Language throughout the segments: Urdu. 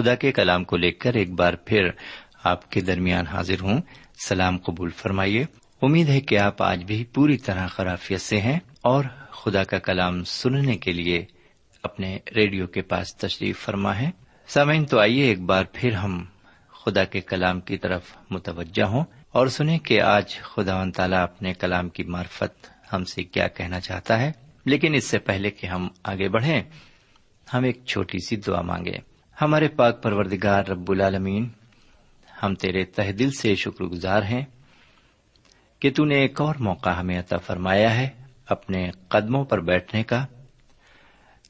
خدا کے کلام کو لے کر ایک بار پھر آپ کے درمیان حاضر ہوں۔ سلام قبول فرمائیے۔ امید ہے کہ آپ آج بھی پوری طرح خرافیت سے ہیں اور خدا کا کلام سننے کے لیے اپنے ریڈیو کے پاس تشریف فرما ہے۔ سامعین، تو آئیے ایک بار پھر ہم خدا کے کلام کی طرف متوجہ ہوں اور سنیں کہ آج خدا و تعالیٰ اپنے کلام کی معرفت ہم سے کیا کہنا چاہتا ہے۔ لیکن اس سے پہلے کہ ہم آگے بڑھیں، ہم ایک چھوٹی سی دعا مانگے ہمارے پاک پروردگار رب العالمین، ہم تیرے تہ دل سے شکر گزار ہیں کہ تو نے ایک اور موقع ہمیں عطا فرمایا ہے اپنے قدموں پر بیٹھنے کا،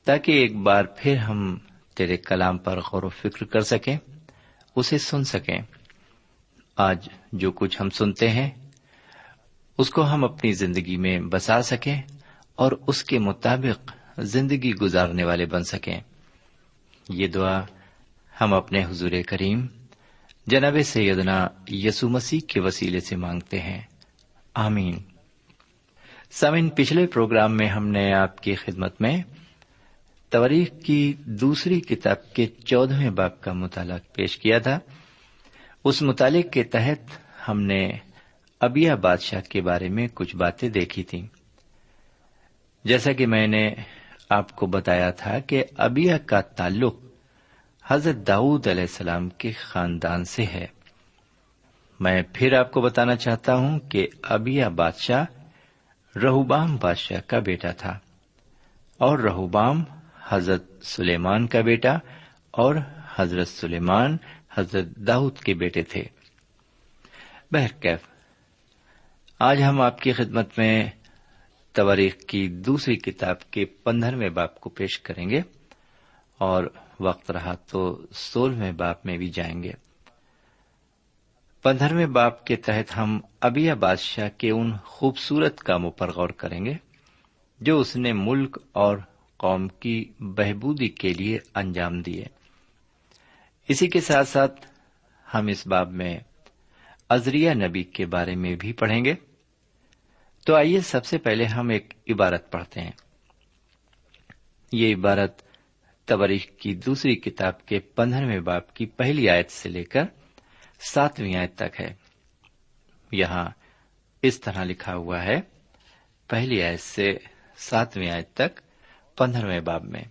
تاکہ ایک بار پھر ہم تیرے کلام پر غور و فکر کر سکیں، اسے سن سکیں۔ آج جو کچھ ہم سنتے ہیں، اس کو ہم اپنی زندگی میں بسا سکیں اور اس کے مطابق زندگی گزارنے والے بن سکیں۔ یہ دعا ہم اپنے حضور کریم جناب سیدنا یسو مسیح کے وسیلے سے مانگتے ہیں۔ آمین۔ سمن پچھلے پروگرام میں ہم نے آپ کی خدمت میں تواریخ کی دوسری کتاب کے چودہویں باپ کا مطالعہ پیش کیا تھا۔ اس مطالعے کے تحت ہم نے ابیا بادشاہ کے بارے میں کچھ باتیں دیکھی تھیں۔ جیسا کہ میں نے آپ کو بتایا تھا کہ ابیا کا تعلق حضرت داؤد علیہ السلام کے خاندان سے ہے۔ میں پھر آپ کو بتانا چاہتا ہوں کہ ابیا بادشاہ رہوبام بادشاہ کا بیٹا تھا اور رہوبام حضرت سلیمان کا بیٹا اور حضرت سلیمان حضرت داؤد کے بیٹے تھے۔ بہرکیف، آج ہم آپ کی خدمت میں تواریخ کی دوسری کتاب کے پندرہویں باپ کو پیش کریں گے اور وقت رہا تو سولہویں باپ میں بھی جائیں گے۔ پندرہویں باپ کے تحت ہم ابیا بادشاہ کے ان خوبصورت کاموں پر غور کریں گے، جو اس نے ملک اور قوم کی بہبودی کے لیے انجام دیے۔ اسی کے ساتھ ساتھ ہم اس باب میں ازریا نبی کے بارے میں بھی پڑھیں گے۔ تو آئیے سب سے پہلے ہم ایک عبارت پڑھتے ہیں۔ یہ عبارت تبریخ کی دوسری کتاب کے پندرہویں باپ کی پہلی آیت سے لے کر ساتویں آیت تک ہے۔ یہاں اس طرح لکھا ہوا ہے، پہلی آیت سے ساتویں آیت تک پندرہویں باب میں۔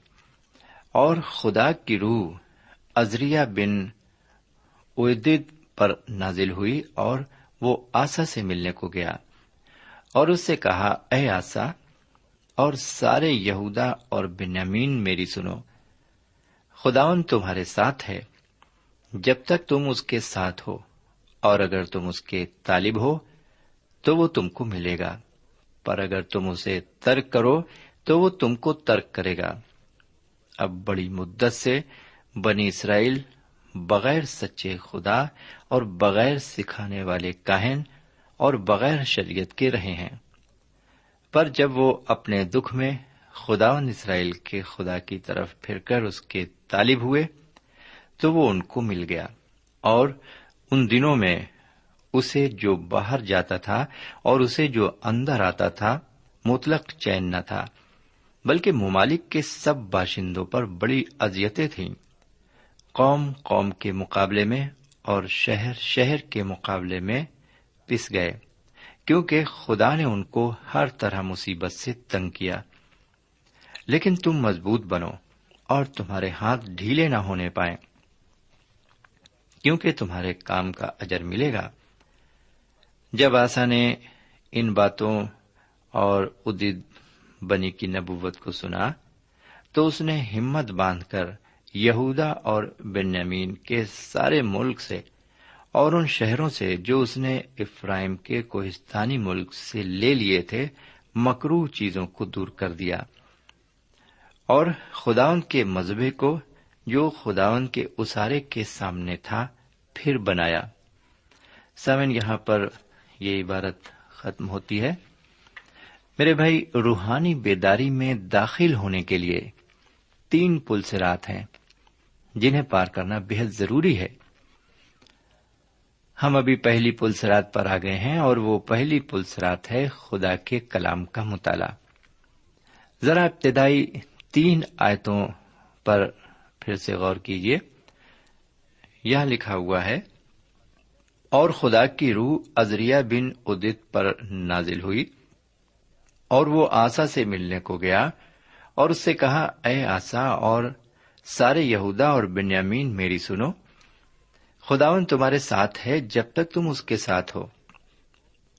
اور خدا کی روح ازریا بن اویدد پر نازل ہوئی اور وہ آسا سے ملنے کو گیا۔ اور اس سے کہا، اے آسا، اور سارے یہودا اور بنیامین میری سنو خداون تمہارے ساتھ ہے۔ جب تک تم اس کے ساتھ ہو، اور اگر تم اس کے طالب ہو، تو وہ تم کو ملے گا۔ پر اگر تم اسے ترک کرو، تو وہ تم کو ترک کرے گا۔ اب بڑی مدت سے بنی اسرائیل بغیر سچے خدا اور بغیر سکھانے والے کاہن اور بغیر شریعت کے رہے ہیں۔ پر جب وہ اپنے دکھ میں خدا اسرائیل کے خدا کی طرف پھر کر اس کے طالب ہوئے تو وہ ان کو مل گیا اور ان دنوں میں اسے جو باہر جاتا تھا اور اسے جو اندر آتا تھا مطلق چین نہ تھا، بلکہ ممالک کے سب باشندوں پر بڑی ازیتیں تھیں۔ قوم قوم کے مقابلے میں اور شہر شہر کے مقابلے میں پس گئے، کیونکہ خدا نے ان کو ہر طرح مصیبت سے تنگ کیا۔ لیکن تم مضبوط بنو اور تمہارے ہاتھ ڈھیلے نہ ہونے پائیں۔ کیونکہ تمہارے کام کا اجر ملے گا۔ جب آسا نے ان باتوں اور ادید بنی کی نبوت کو سنا، تو اس نے ہمت باندھ کر یہودا اور بنیامین کے سارے ملک سے اور ان شہروں سے جو اس نے افرائم کے کوہستانی ملک سے لے لیے تھے مکرو چیزوں کو دور کر دیا۔ اور خداون کے مذہبے کو جو خداون کے اسارے کے سامنے تھا، پھر بنایا۔ سمن یہاں پر یہ عبارت ختم ہوتی ہے۔ میرے بھائی، روحانی بیداری میں داخل ہونے کے لیے تین پلسرات ہیں، جنہیں پار کرنا بےحد ضروری ہے۔ ہم ابھی پہلی پلسرات پر آ گئے ہیں اور وہ پہلی پلسرات ہے خدا کے کلام کا مطالعہ۔ ذرا ابتدائی تین آیتوں پر پھر سے غور کیجیے یہاں لکھا ہوا ہے، اور خدا کی روح ازریا بن ادت پر نازل ہوئی، اور وہ آسا سے ملنے کو گیا، اور اس سے کہا، اے آسا، اور سارے یہودا اور بنیامین میری سنو خداون تمہارے ساتھ ہے جب تک تم اس کے ساتھ ہو،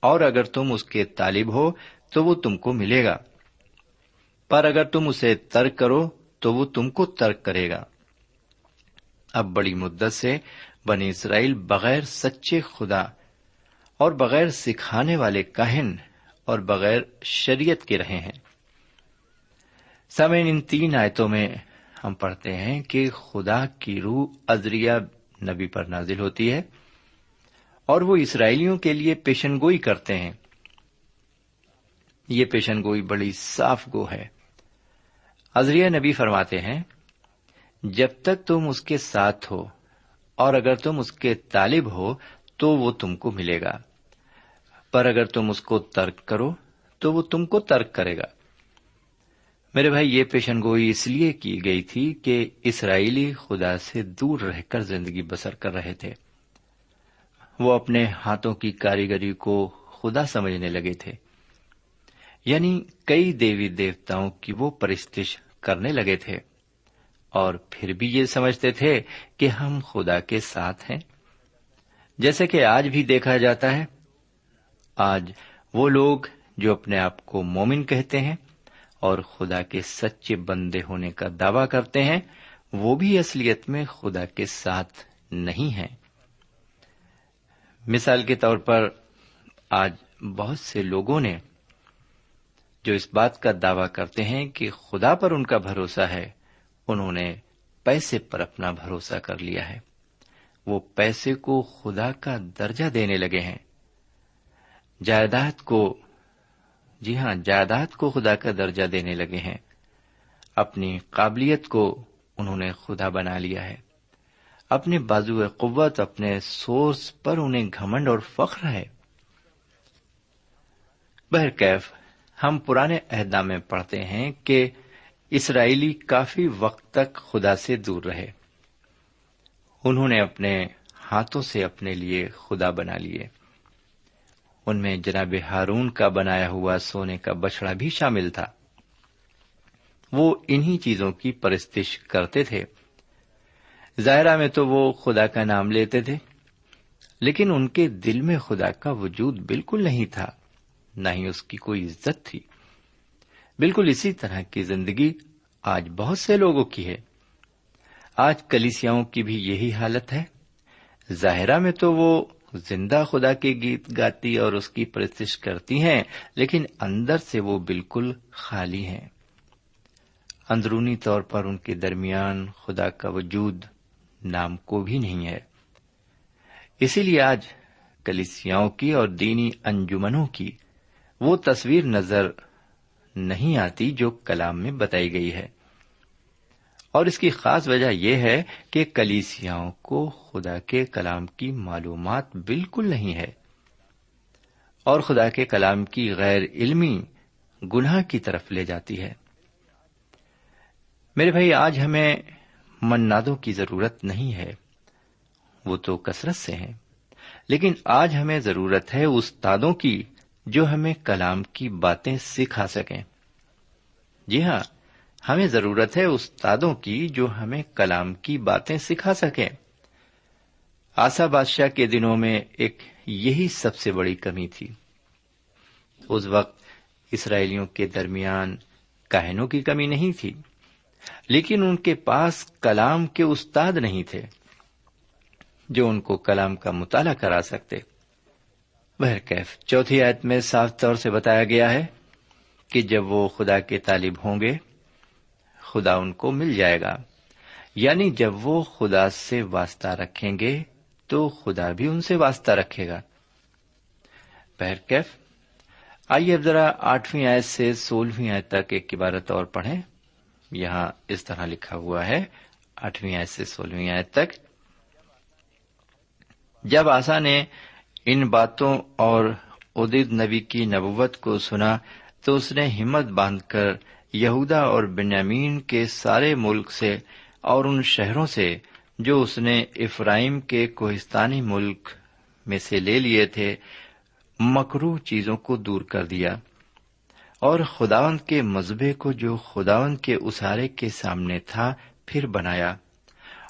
اور اگر تم اس کے طالب ہو تو وہ تم کو ملے گا۔ پر اگر تم اسے ترک کرو تو وہ تم کو ترک کرے گا۔ اب بڑی مدت سے بنی اسرائیل بغیر سچے خدا اور بغیر سکھانے والے کہن اور بغیر شریعت کے رہے ہیں۔ سمین ان تین آیتوں میں ہم پڑھتے ہیں کہ خدا کی روح ازریا نبی پر نازل ہوتی ہے اور وہ اسرائیلیوں کے لیے پیشن گوئی کرتے ہیں۔ یہ پیشن گوئی بڑی صاف گو ہے۔ ازریا نبی فرماتے ہیں، جب تک تم اس کے ساتھ ہو اور اگر تم اس کے طالب ہو تو وہ تم کو ملے گا۔ پر اگر تم اس کو ترک کرو تو وہ تم کو ترک کرے گا۔ میرے بھائی، یہ پیشن گوئی اس لیے کی گئی تھی کہ اسرائیلی خدا سے دور رہ کر زندگی بسر کر رہے تھے۔ وہ اپنے ہاتھوں کی کاریگری کو خدا سمجھنے لگے تھے۔ یعنی کئی دیوی دیوتاؤں کی وہ پرستش کرنے لگے تھے۔ اور پھر بھی یہ سمجھتے تھے کہ ہم خدا کے ساتھ ہیں۔ جیسے کہ آج بھی دیکھا جاتا ہے، آج وہ لوگ جو اپنے آپ کو مومن کہتے ہیں اور خدا کے سچے بندے ہونے کا دعوی کرتے ہیں، وہ بھی اصلیت میں خدا کے ساتھ نہیں ہیں۔ مثال کے طور پر آج بہت سے لوگوں نے جو اس بات کا دعوی کرتے ہیں کہ خدا پر ان کا بھروسہ ہے، انہوں نے پیسے پر اپنا بھروسہ کر لیا ہے۔ وہ پیسے کو خدا کا درجہ دینے لگے ہیں۔ جائیداد کو جی ہاں جائیداد کو خدا کا درجہ دینے لگے ہیں۔ اپنی قابلیت کو انہوں نے خدا بنا لیا ہے۔ اپنے بازو قوت، اپنے سورس پر انہیں گھمنڈ اور فخر ہے۔ بہرکیف ہم پرانے عہدہ میں پڑھتے ہیں کہ اسرائیلی کافی وقت تک خدا سے دور رہے۔ انہوں نے اپنے ہاتھوں سے اپنے لیے خدا بنا لیے۔ ان میں جناب ہارون کا بنایا ہوا سونے کا بچڑا بھی شامل تھا۔ وہ انہی چیزوں کی پرستش کرتے تھے۔ ظاہرہ میں تو وہ خدا کا نام لیتے تھے، لیکن ان کے دل میں خدا کا وجود بالکل نہیں تھا۔ نہ ہی اس کی کوئی عزت تھی۔ بالکل اسی طرح کی زندگی آج بہت سے لوگوں کی ہے۔ آج کلیسیاؤں کی بھی یہی حالت ہے۔ ظاہرہ میں تو وہ زندہ خدا کے گیت گاتی اور اس کی پرستش کرتی ہیں، لیکن اندر سے وہ بالکل خالی ہیں۔ اندرونی طور پر ان کے درمیان خدا کا وجود نام کو بھی نہیں ہے۔ اسی لیے آج کلیسیاؤں کی اور دینی انجمنوں کی وہ تصویر نظر نہیں آتی جو کلام میں بتائی گئی ہے۔ اور اس کی خاص وجہ یہ ہے کہ کلیسیاؤں کو خدا کے کلام کی معلومات بالکل نہیں ہے۔ اور خدا کے کلام کی غیر علمی گناہ کی طرف لے جاتی ہے۔ میرے بھائی، آج ہمیں منادوں کی ضرورت نہیں ہے، وہ تو کثرت سے ہیں۔ لیکن آج ہمیں ضرورت ہے استادوں کی جو ہمیں کلام کی باتیں سکھا سکیں۔ جی ہاں ہمیں ضرورت ہے استادوں کی جو ہمیں کلام کی باتیں سکھا سکیں۔ آسا بادشاہ کے دنوں میں ایک یہی سب سے بڑی کمی تھی۔ اس وقت اسرائیلیوں کے درمیان کہنوں کی کمی نہیں تھی، لیکن ان کے پاس کلام کے استاد نہیں تھے جو ان کو کلام کا مطالعہ کرا سکتے۔ بہرکیف چوتھی آیت میں صاف طور سے بتایا گیا ہے کہ جب وہ خدا کے طالب ہوں گے، خدا ان کو مل جائے گا۔ یعنی جب وہ خدا سے واسطہ رکھیں گے، تو خدا بھی ان سے واسطہ رکھے گا۔ بہرکیف آئیے اب ذرا آٹھویں آیت سے سولہویں آیت تک ایک عبارت اور پڑھیں۔ یہاں اس طرح لکھا ہوا ہے، آٹھویں آیت سے سولہویں آیت تک۔ جب آسا نے ان باتوں اور ادید نبی کی نبوت کو سنا تو اس نے ہمت باندھ کر یہودا اور بنیامین کے سارے ملک سے اور ان شہروں سے جو اس نے افرائیم کے کوہستانی ملک میں سے لے لیے تھے، مکرو چیزوں کو دور کر دیا اور خداون کے مذبے کو جو خداون کے اسارے کے سامنے تھا، پھر بنایا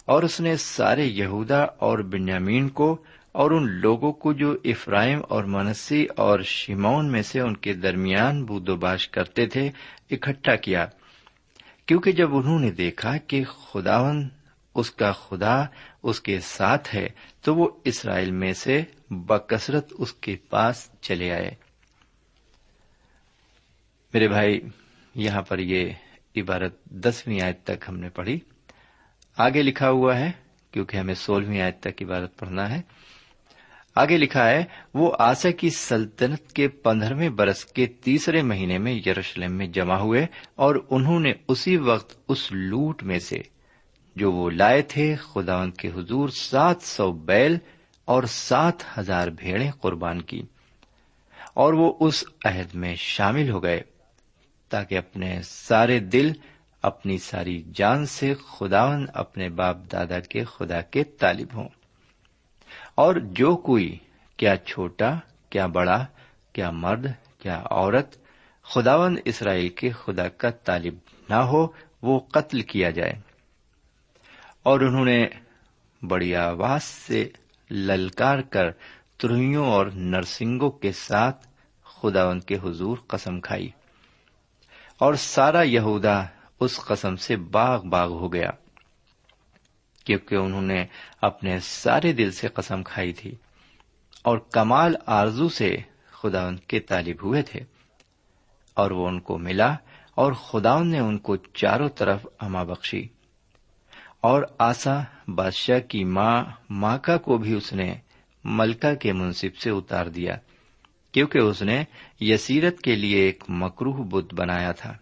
اور اس نے سارے یہودا اور بنیامین کو اور ان لوگوں کو جو افرائم اور منسی اور شیمون میں سے ان کے درمیان بود و باش کرتے تھے، اکٹھا کیا۔ کیونکہ جب انہوں نے دیکھا کہ خداون اس کا خدا اس کے ساتھ ہے، تو وہ اسرائیل میں سے بکثرت اس کے پاس چلے آئے۔ میرے بھائی، یہاں پر یہ عبارت دسویں آیت تک ہم نے پڑھی۔ آگے لکھا ہوا ہے، کیونکہ ہمیں سولہویں آیت تک عبارت پڑھنا ہے۔ آگے لکھا ہے، وہ آسا کی سلطنت کے پندرہویں برس کے تیسرے مہینے میں یروشلم میں جمع ہوئے اور انہوں نے اسی وقت اس لوٹ میں سے جو وہ لائے تھے خدا کے حضور سات سو بیل اور سات ہزار بھیڑے قربان کی اور وہ اس عہد میں شامل ہو گئے تاکہ اپنے سارے دل، اپنی ساری جان سے خداون اپنے باپ دادا کے خدا کے طالب ہوں۔ اور جو کوئی کیا چھوٹا، کیا بڑا، کیا مرد، کیا عورت خداون اسرائیل کے خدا کا طالب نہ ہو، وہ قتل کیا جائے۔ اور انہوں نے بڑی آواز سے للکار کر ترہیوں اور نرسنگوں کے ساتھ خداون کے حضور قسم کھائی۔ اور سارا یہودا اس قسم سے باغ باغ ہو گیا۔ کیونکہ انہوں نے اپنے سارے دل سے قسم کھائی تھی اور کمال آرزو سے خدا ان کے طالب ہوئے تھے اور وہ ان کو ملا اور خدا نے ان کو چاروں طرف اما بخشی اور آسا بادشاہ کی ماں ماکا کو بھی اس نے ملکہ کے منصب سے اتار دیا کیونکہ اس نے یسیرت کے لیے ایک مکروح بت بنایا تھا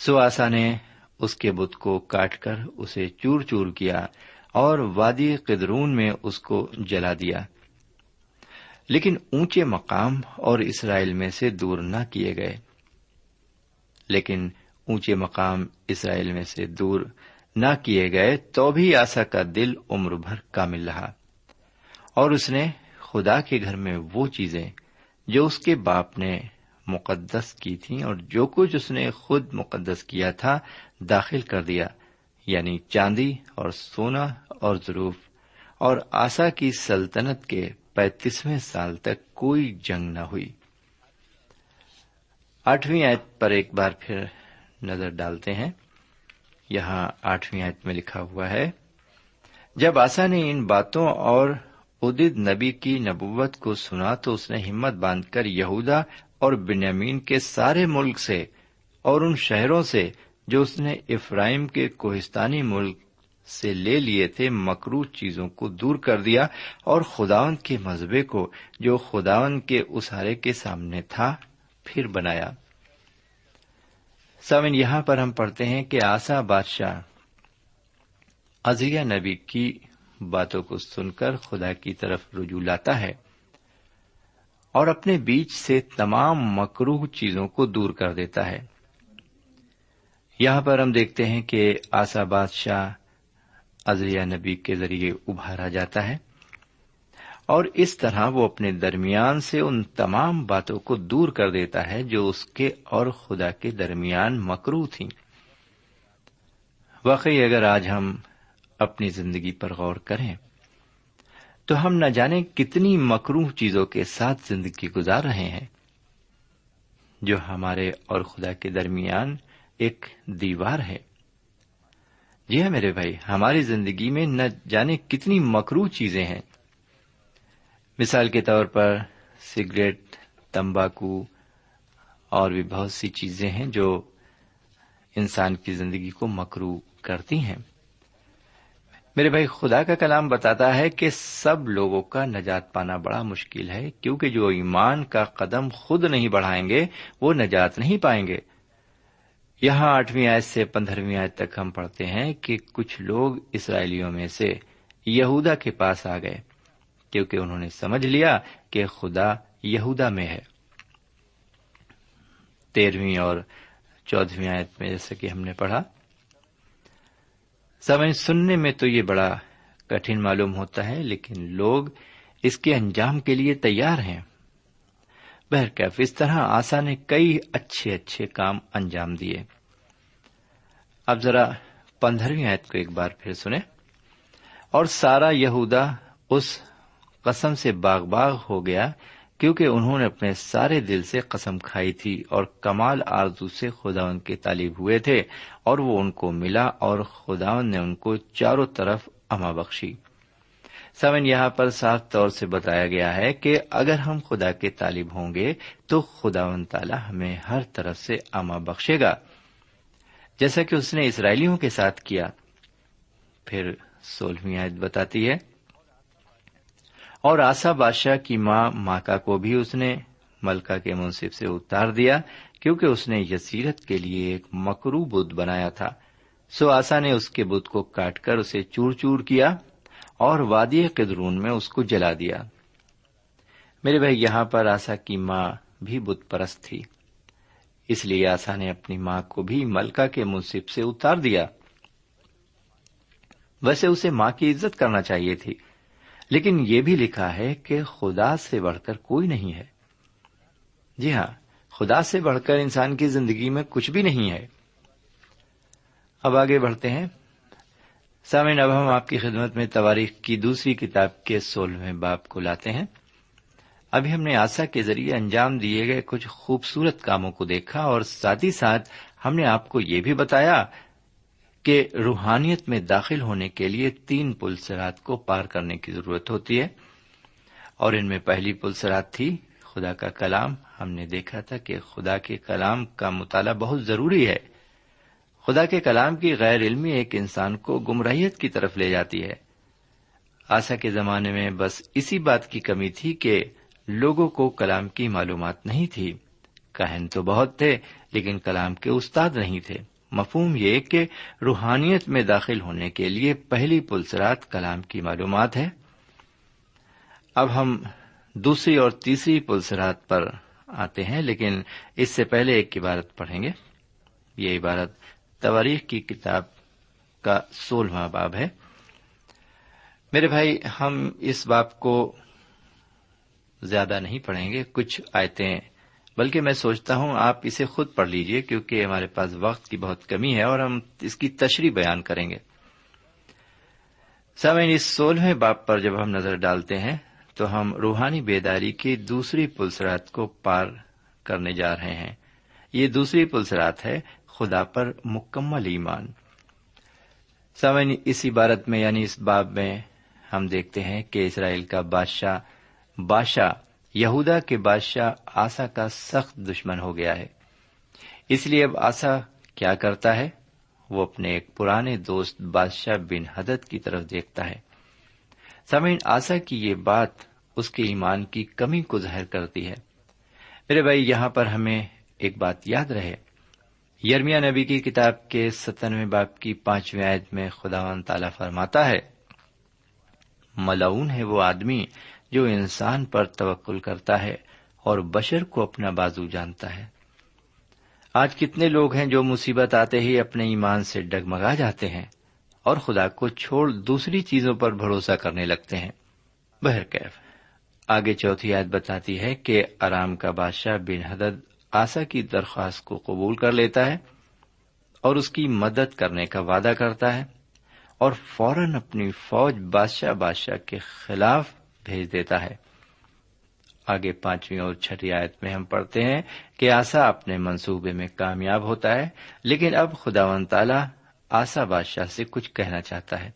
سو آسا نے اس کے بت کو کاٹ کر اسے چور چور کیا اور وادی قدرون میں اس کو جلا دیا۔ لیکن اونچے مقام اور اسرائیل میں سے دور نہ کیے گئے۔ لیکن اونچے مقام اسرائیل میں سے دور نہ کیے گئے تو بھی آسا کا دل عمر بھر کامل رہا۔ اور اس نے خدا کے گھر میں وہ چیزیں جو اس کے باپ نے مقدس کی تھی اور جو کچھ اس نے خود مقدس کیا تھا داخل کر دیا یعنی چاندی اور سونا اور ضرور اور آسا کی سلطنت کے پینتیسویں سال تک کوئی جنگ نہ ہوئی۔ آٹھویں آیت پر ایک بار پھر نظر ڈالتے ہیں۔ یہاں آٹھویں آیت میں لکھا ہوا ہے، جب آسا نے ان باتوں اور ادد نبی کی نبوت کو سنا تو اس نے ہمت باندھ کر یہودا اور بنیامین کے سارے ملک سے اور ان شہروں سے جو اس نے افرائم کے کوہستانی ملک سے لے لیے تھے مکرو چیزوں کو دور کر دیا اور خداون کے مذہبے کو جو خداون کے اسارے کے سامنے تھا، پھر بنایا۔ سمن یہاں پر ہم پڑھتے ہیں کہ آسا بادشاہ ازیا نبی کی باتوں کو سن کر خدا کی طرف رجوع لاتا ہے۔ اور اپنے بیچ سے تمام مکروح چیزوں کو دور کر دیتا ہے۔ یہاں پر ہم دیکھتے ہیں کہ آسا بادشاہ ازریا نبی کے ذریعے ابھارا جاتا ہے اور اس طرح وہ اپنے درمیان سے ان تمام باتوں کو دور کر دیتا ہے جو اس کے اور خدا کے درمیان مکرو تھیں۔ واقعی اگر آج ہم اپنی زندگی پر غور کریں تو ہم نہ جانے کتنی مکروح چیزوں کے ساتھ زندگی گزار رہے ہیں۔ جو ہمارے اور خدا کے درمیان ایک دیوار ہے۔ جی ہاں میرے بھائی، ہماری زندگی میں نہ جانے کتنی مکرو چیزیں ہیں۔ مثال کے طور پر سگریٹ، تمباکو اور بھی بہت سی چیزیں ہیں جو انسان کی زندگی کو مکرو کرتی ہیں۔ میرے بھائی، خدا کا کلام بتاتا ہے کہ سب لوگوں کا نجات پانا بڑا مشکل ہے، کیونکہ جو ایمان کا قدم خود نہیں بڑھائیں گے، وہ نجات نہیں پائیں گے۔ یہاں آٹھویں آیت سے پندرہویں آیت تک ہم پڑھتے ہیں کہ کچھ لوگ اسرائیلیوں میں سے یہودا کے پاس آ گئے، کیونکہ انہوں نے سمجھ لیا کہ خدا یہودا میں ہے۔ تیرہویں اور چودہویں آیت میں جیسے کہ ہم نے پڑھا سمجھ، سننے میں تو یہ بڑا کٹھن معلوم ہوتا ہے، لیکن لوگ اس کے انجام کے لیے تیار ہیں۔ بہرکیف، اس طرح آسا نے کئی اچھے اچھے کام انجام دیے۔ اب ذرا پندرہویں آیت کو ایک بار پھر سنیں۔ اور سارا یہودا اس قسم سے باغ باغ ہو گیا کیونکہ انہوں نے اپنے سارے دل سے قسم کھائی تھی اور کمال آرزو سے خداون کے طالب ہوئے تھے اور وہ ان کو ملا اور خداون نے ان کو چاروں طرف اما بخشی۔ سمن یہاں پر صاف طور سے بتایا گیا ہے کہ اگر ہم خدا کے طالب ہوں گے تو خدا و تعالی ہمیں ہر طرف سے اما بخشے گا۔ جیسا کہ اس نے اسرائیلیوں کے ساتھ کیا۔ پھر سولہویں آیت بتاتی ہے اور آسا بادشاہ کی ماں ماکا کو بھی اس نے ملکہ کے منصف سے اتار دیا، کیونکہ اس نے یسیرت کے لیے ایک مکرو بدھ بنایا تھا۔ سو آسا نے اس کے بدھ کو کاٹ کر اسے چور چور کیا اور وادی قدرون میں اس کو جلا دیا۔ میرے بھائی، یہاں پر آسا کی ماں بھی بت پرست تھی۔ اس لیے آسا نے اپنی ماں کو بھی ملکہ کے منصف سے اتار دیا۔ ویسے اسے ماں کی عزت کرنا چاہیے تھی۔ لیکن یہ بھی لکھا ہے کہ خدا سے بڑھ کر کوئی نہیں ہے۔ جی ہاں خدا سے بڑھ کر انسان کی زندگی میں کچھ بھی نہیں ہے۔ اب آگے بڑھتے ہیں۔ سامعین، اب ہم آپ کی خدمت میں تواریخ کی دوسری کتاب کے سولہویں باپ کو لاتے ہیں۔ ابھی ہم نے آسا کے ذریعے انجام دیے گئے کچھ خوبصورت کاموں کو دیکھا اور ساتھ ہی ساتھ ہم نے آپ کو یہ بھی بتایا کہ روحانیت میں داخل ہونے کے لیے تین پلسرات کو پار کرنے کی ضرورت ہوتی ہے۔ اور ان میں پہلی پلسرات تھی خدا کا کلام۔ ہم نے دیکھا تھا کہ خدا کے کلام کا مطالعہ بہت ضروری ہے۔ خدا کے کلام کی غیر علمی ایک انسان کو گمراہیت کی طرف لے جاتی ہے۔ آسا کے زمانے میں بس اسی بات کی کمی تھی کہ لوگوں کو کلام کی معلومات نہیں تھی۔ کہن تو بہت تھے، لیکن کلام کے استاد نہیں تھے۔ مفہوم یہ کہ روحانیت میں داخل ہونے کے لیے پہلی پلسرات کلام کی معلومات ہے۔ اب ہم دوسری اور تیسری پلسرات پر آتے ہیں، لیکن اس سے پہلے ایک عبارت پڑھیں گے۔ یہ عبارت تواریخ کی کتاب کا سولہواں باب ہے۔ میرے بھائی، ہم اس باب کو زیادہ نہیں پڑھیں گے، کچھ آیتیں بلکہ میں سوچتا ہوں آپ اسے خود پڑھ لیجیے کیونکہ ہمارے پاس وقت کی بہت کمی ہے اور ہم اس کی تشریح بیان کریں گے۔ سامعین، اس سولہویں باپ پر جب ہم نظر ڈالتے ہیں تو ہم روحانی بیداری کی دوسری پلسرات کو پار کرنے جا رہے ہیں۔ یہ دوسری پلسرات ہے خدا پر مکمل ایمان۔ سامعین، اس عبارت میں یعنی اس باب میں ہم دیکھتے ہیں کہ اسرائیل کا بادشاہ بادشاہ یہودا کے بادشاہ آسا کا سخت دشمن ہو گیا ہے۔ اس لیے اب آسا کیا کرتا ہے؟ وہ اپنے ایک پرانے دوست بادشاہ بن حدت کی طرف دیکھتا ہے۔ سمین آسا کی یہ بات اس کے ایمان کی کمی کو ظاہر کرتی ہے۔ میرے بھائی، یہاں پر ہمیں ایک بات یاد رہے۔ یرمیا نبی کی کتاب کے ستنویں باپ کی پانچویں آیت میں خدا تعالی فرماتا ہے ملاؤن ہے وہ آدمی جو انسان پر توکل کرتا ہے اور بشر کو اپنا بازو جانتا ہے۔ آج کتنے لوگ ہیں جو مصیبت آتے ہی اپنے ایمان سے ڈگمگا جاتے ہیں اور خدا کو چھوڑ دوسری چیزوں پر بھروسہ کرنے لگتے ہیں۔ بہرکیف آگے چوتھی آیت بتاتی ہے کہ آرام کا بادشاہ بن حدد آسا کی درخواست کو قبول کر لیتا ہے اور اس کی مدد کرنے کا وعدہ کرتا ہے۔ اور فوراً اپنی فوج بادشاہ بادشاہ کے خلاف بھیج دیتا ہے۔ آگے پانچویں اور چھٹی آیت میں ہم پڑھتے ہیں کہ آسا اپنے منصوبے میں کامیاب ہوتا ہے، لیکن اب خدا و تعالی آسا بادشاہ سے کچھ کہنا چاہتا ہے۔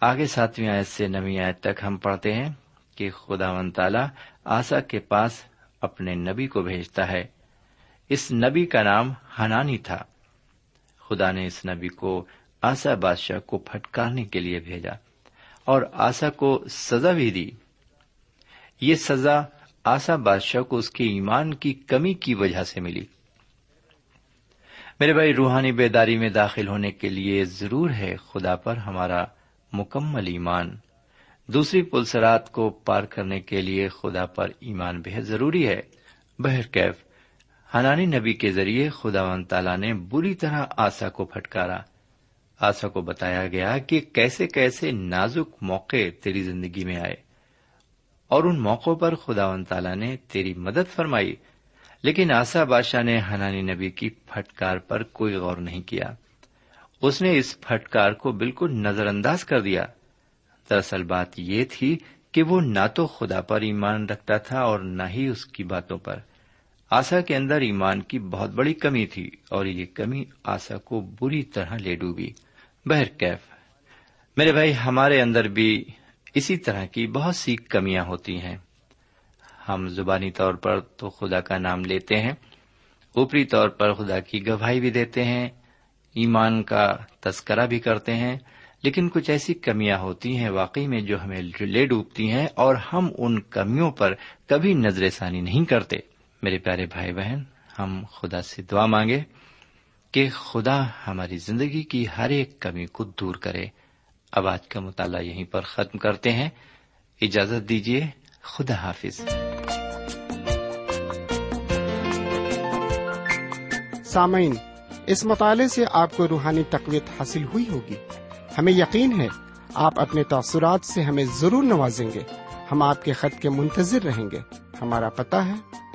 آگے ساتویں آیت سے نویں آیت تک ہم پڑھتے ہیں کہ خدا و تعالی آسا کے پاس اپنے نبی کو بھیجتا ہے۔ اس نبی کا نام ہنانی تھا۔ خدا نے اس نبی کو آسا بادشاہ کو پھٹکارنے کے لیے بھیجا اور آسا کو سزا بھی دی۔ یہ سزا آسا بادشاہ کو اس کے ایمان کی کمی کی وجہ سے ملی۔ میرے بھائی، روحانی بیداری میں داخل ہونے کے لیے ضرور ہے خدا پر ہمارا مکمل ایمان۔ دوسری پلسرات کو پار کرنے کے لیے خدا پر ایمان بہت ضروری ہے۔ بہرکیف حنانی نبی کے ذریعے خدا و تعالی نے بری طرح آسا کو پھٹکارا۔ آسا کو بتایا گیا کہ کیسے کیسے نازک موقع تیری زندگی میں آئے۔ اور ان موقعوں پر خدا و تعالی نے تیری مدد فرمائی۔ لیکن آسا بادشاہ نے ہنانی نبی کی پھٹکار پر کوئی غور نہیں کیا۔ اس نے اس پھٹکار کو بالکل نظر انداز کر دیا۔ دراصل بات یہ تھی کہ وہ نہ تو خدا پر ایمان رکھتا تھا اور نہ ہی اس کی باتوں پر۔ آسا کے اندر ایمان کی بہت بڑی کمی تھی اور یہ کمی آسا کو بری طرح لے ڈوبی۔ بہرکیف میرے بھائی، ہمارے اندر بھی اسی طرح کی بہت سی کمیاں ہوتی ہیں۔ ہم زبانی طور پر تو خدا کا نام لیتے ہیں، اوپری طور پر خدا کی گواہی بھی دیتے ہیں، ایمان کا تذکرہ بھی کرتے ہیں، لیکن کچھ ایسی کمیاں ہوتی ہیں واقعی میں جو ہمیں لے ڈوبتی ہیں اور ہم ان کمیوں پر کبھی نظر ثانی نہیں کرتے۔ میرے پیارے بھائی بہن، ہم خدا سے دعا مانگے کہ خدا ہماری زندگی کی ہر ایک کمی کو دور کرے۔ اب آج کا مطالعہ یہیں پر ختم کرتے ہیں۔ اجازت دیجیے خدا حافظ۔ سامعین، اس مطالعے سے آپ کو روحانی تقویت حاصل ہوئی ہوگی۔ ہمیں یقین ہے، آپ اپنے تاثرات سے ہمیں ضرور نوازیں گے۔ ہم آپ کے خط کے منتظر رہیں گے۔ ہمارا پتا ہے